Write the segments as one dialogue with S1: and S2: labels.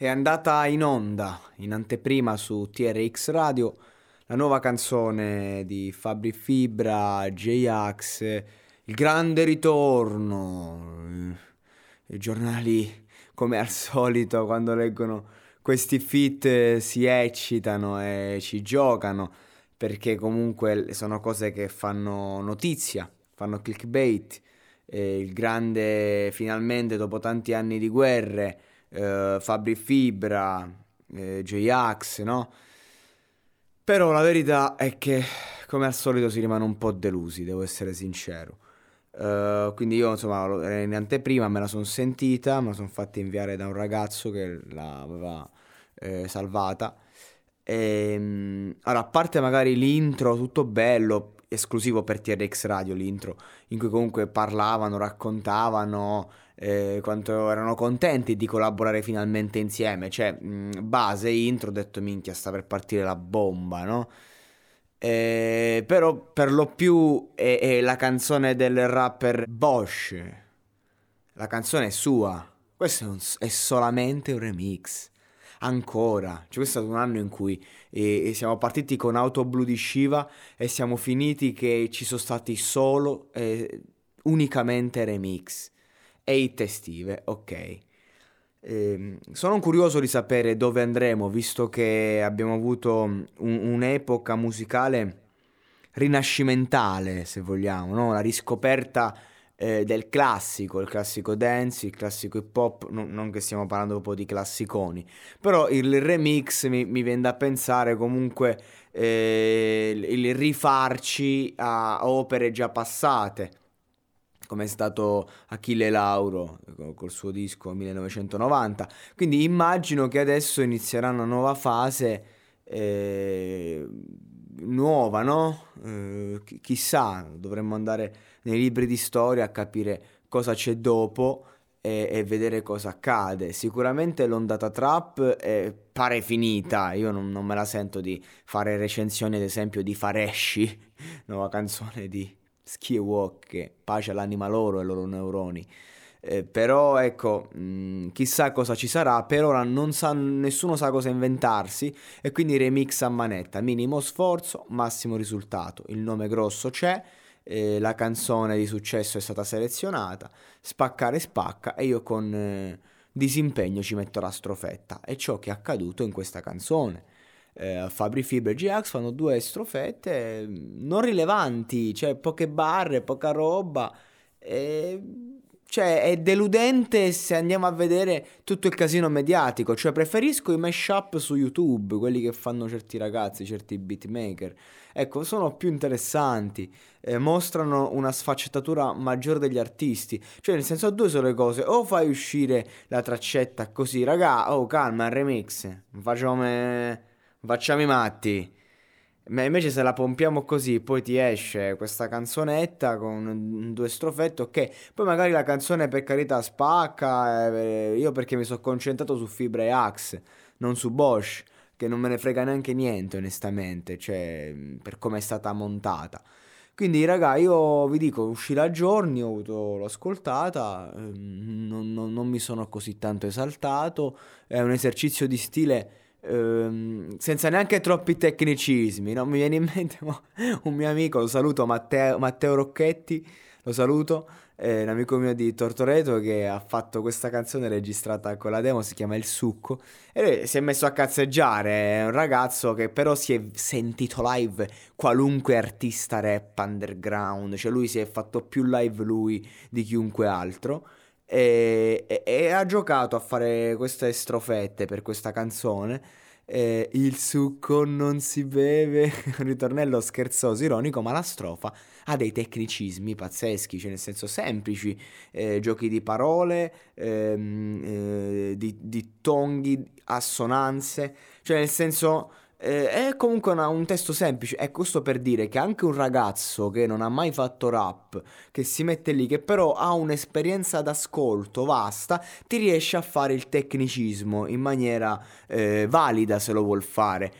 S1: è andata in onda in anteprima su TRX Radio la nuova canzone di Fabri Fibra, J-Ax, il grande ritorno. I giornali, come al solito, quando leggono questi fit si eccitano e ci giocano perché comunque sono cose che fanno notizia, fanno clickbait. il grande, finalmente, dopo tanti anni di guerre, eh, Fabri Fibra, eh, J-Ax, no? Però la verità è che, come al solito, si rimane un po' delusi, devo essere sincero. Uh, quindi io insomma in anteprima me la sono sentita, me la sono fatta inviare da un ragazzo che l'aveva eh, salvata. E, um, allora, a parte magari l'intro, tutto bello, esclusivo per TRX Radio l'intro, in cui comunque parlavano, raccontavano eh, quanto erano contenti di collaborare finalmente insieme. Cioè, mh, base, intro, ho detto minchia, sta per partire la bomba, no? Eh, però per lo più è, è, la canzone del rapper Bosch. La canzone è sua. Questo è, un, è solamente un remix. Ancora. Cioè, questo è stato un anno in cui eh, siamo partiti con Auto Blu di Shiva e siamo finiti che ci sono stati solo, eh, unicamente remix e hit estive, ok. Eh, sono curioso di sapere dove andremo, visto che abbiamo avuto un, un'epoca musicale rinascimentale, se vogliamo, no? la riscoperta eh, del classico, il classico dance, il classico hip hop, no, non che stiamo parlando proprio di classiconi, però il remix mi, mi viene da pensare comunque eh, il rifarci a opere già passate come è stato Achille Lauro col suo disco 1990. Quindi immagino che adesso inizierà una nuova fase eh, nuova, no? Eh, chissà, dovremmo andare nei libri di storia a capire cosa c'è dopo e, e vedere cosa accade. Sicuramente l'ondata trap eh, pare finita, io non, non, me la sento di fare recensioni ad esempio di Faresci, nuova canzone di Ski pace all'anima loro e ai loro neuroni. Eh, però ecco, mh, mm, chissà cosa ci sarà, per ora sa, nessuno sa cosa inventarsi e quindi remix a manetta, minimo sforzo, massimo risultato, il nome grosso c'è, eh, la canzone di successo è stata selezionata, spaccare spacca e io con eh, disimpegno ci metto la strofetta, è ciò che è accaduto in questa canzone eh, Fabri Fibre e G-Ax fanno due strofette mm, non rilevanti, cioè poche barre, poca roba. E, cioè è deludente se andiamo a vedere tutto il casino mediatico, cioè preferisco i mashup su YouTube, quelli che fanno certi ragazzi, certi beatmaker. Ecco, sono più interessanti, eh, mostrano una sfaccettatura maggiore degli artisti. Cioè, nel senso, due sono le cose: o fai uscire la traccetta così, raga, oh calma, il remix, facciamo facciamo i matti. Ma invece se la pompiamo così, poi ti esce questa canzonetta con due strofette, ok. Poi magari la canzone per carità spacca, eh, io perché mi sono concentrato su Fibra e Axe, non su Bosch, che non me ne frega neanche niente onestamente, cioè per come è stata montata. Quindi raga, io vi dico, uscirà giorni, ho avuto, l'ho ascoltata, ehm, non, non, non mi sono così tanto esaltato, è un esercizio di stile Ehm, senza neanche troppi tecnicismi, no? mi viene in mente un mio amico, lo saluto, Matteo, Matteo Rocchetti, lo saluto, è un amico mio di Tortoreto che ha fatto questa canzone registrata con la demo, si chiama Il Succo, e si è messo a cazzeggiare, è un ragazzo che però si è sentito live qualunque artista rap underground, cioè lui si è fatto più live lui di chiunque altro e, e, e, ha giocato a fare queste strofette per questa canzone. Eh, il succo non si beve, un ritornello scherzoso, ironico, ma la strofa ha dei tecnicismi pazzeschi, cioè nel senso semplici, eh, giochi di parole, ehm, eh, di, di tonghi, assonanze, cioè nel senso eh, è comunque una, un testo semplice, è questo per dire che anche un ragazzo che non ha mai fatto rap, che si mette lì, che però ha un'esperienza d'ascolto vasta, ti riesce a fare il tecnicismo in maniera eh, valida se lo vuol fare.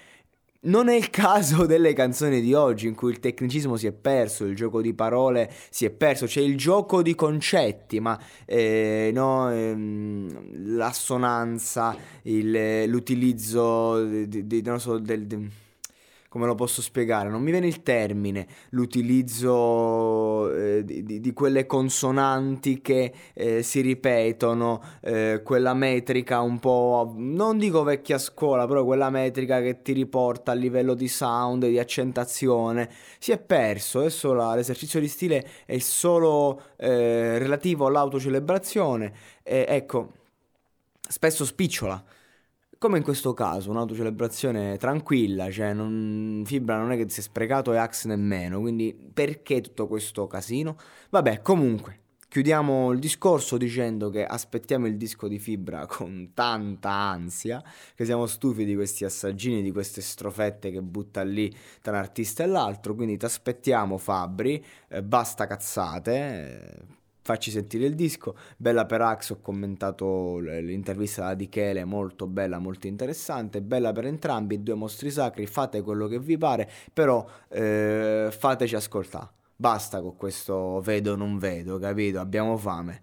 S1: Non è il caso delle canzoni di oggi in cui il tecnicismo si è perso, il gioco di parole si è perso, c'è il gioco di concetti, ma eh, no, ehm, l'assonanza, il, l'utilizzo di, di, so, del, del come lo posso spiegare? Non mi viene il termine, l'utilizzo eh, di, di, quelle consonanti che eh, si ripetono, eh, quella metrica un po', non dico vecchia scuola, però quella metrica che ti riporta a livello di sound, di accentazione, si è perso, adesso la, l'esercizio di stile è solo eh, relativo all'autocelebrazione, ecco, spesso spicciola come in questo caso, un'autocelebrazione tranquilla, cioè non, Fibra non è che si è sprecato e Axe nemmeno, quindi perché tutto questo casino? Vabbè, comunque, chiudiamo il discorso dicendo che aspettiamo il disco di Fibra con tanta ansia, che siamo stufi di questi assaggini, di queste strofette che butta lì tra un artista e l'altro, quindi ti aspettiamo Fabri, eh, basta cazzate. Eh, facci sentire il disco. Bella per Axe, ho commentato l'intervista di Chele, molto bella, molto interessante. Bella per entrambi, due mostri sacri, fate quello che vi pare, però eh, fateci ascoltare. Basta con questo vedo non vedo, capito? Abbiamo fame.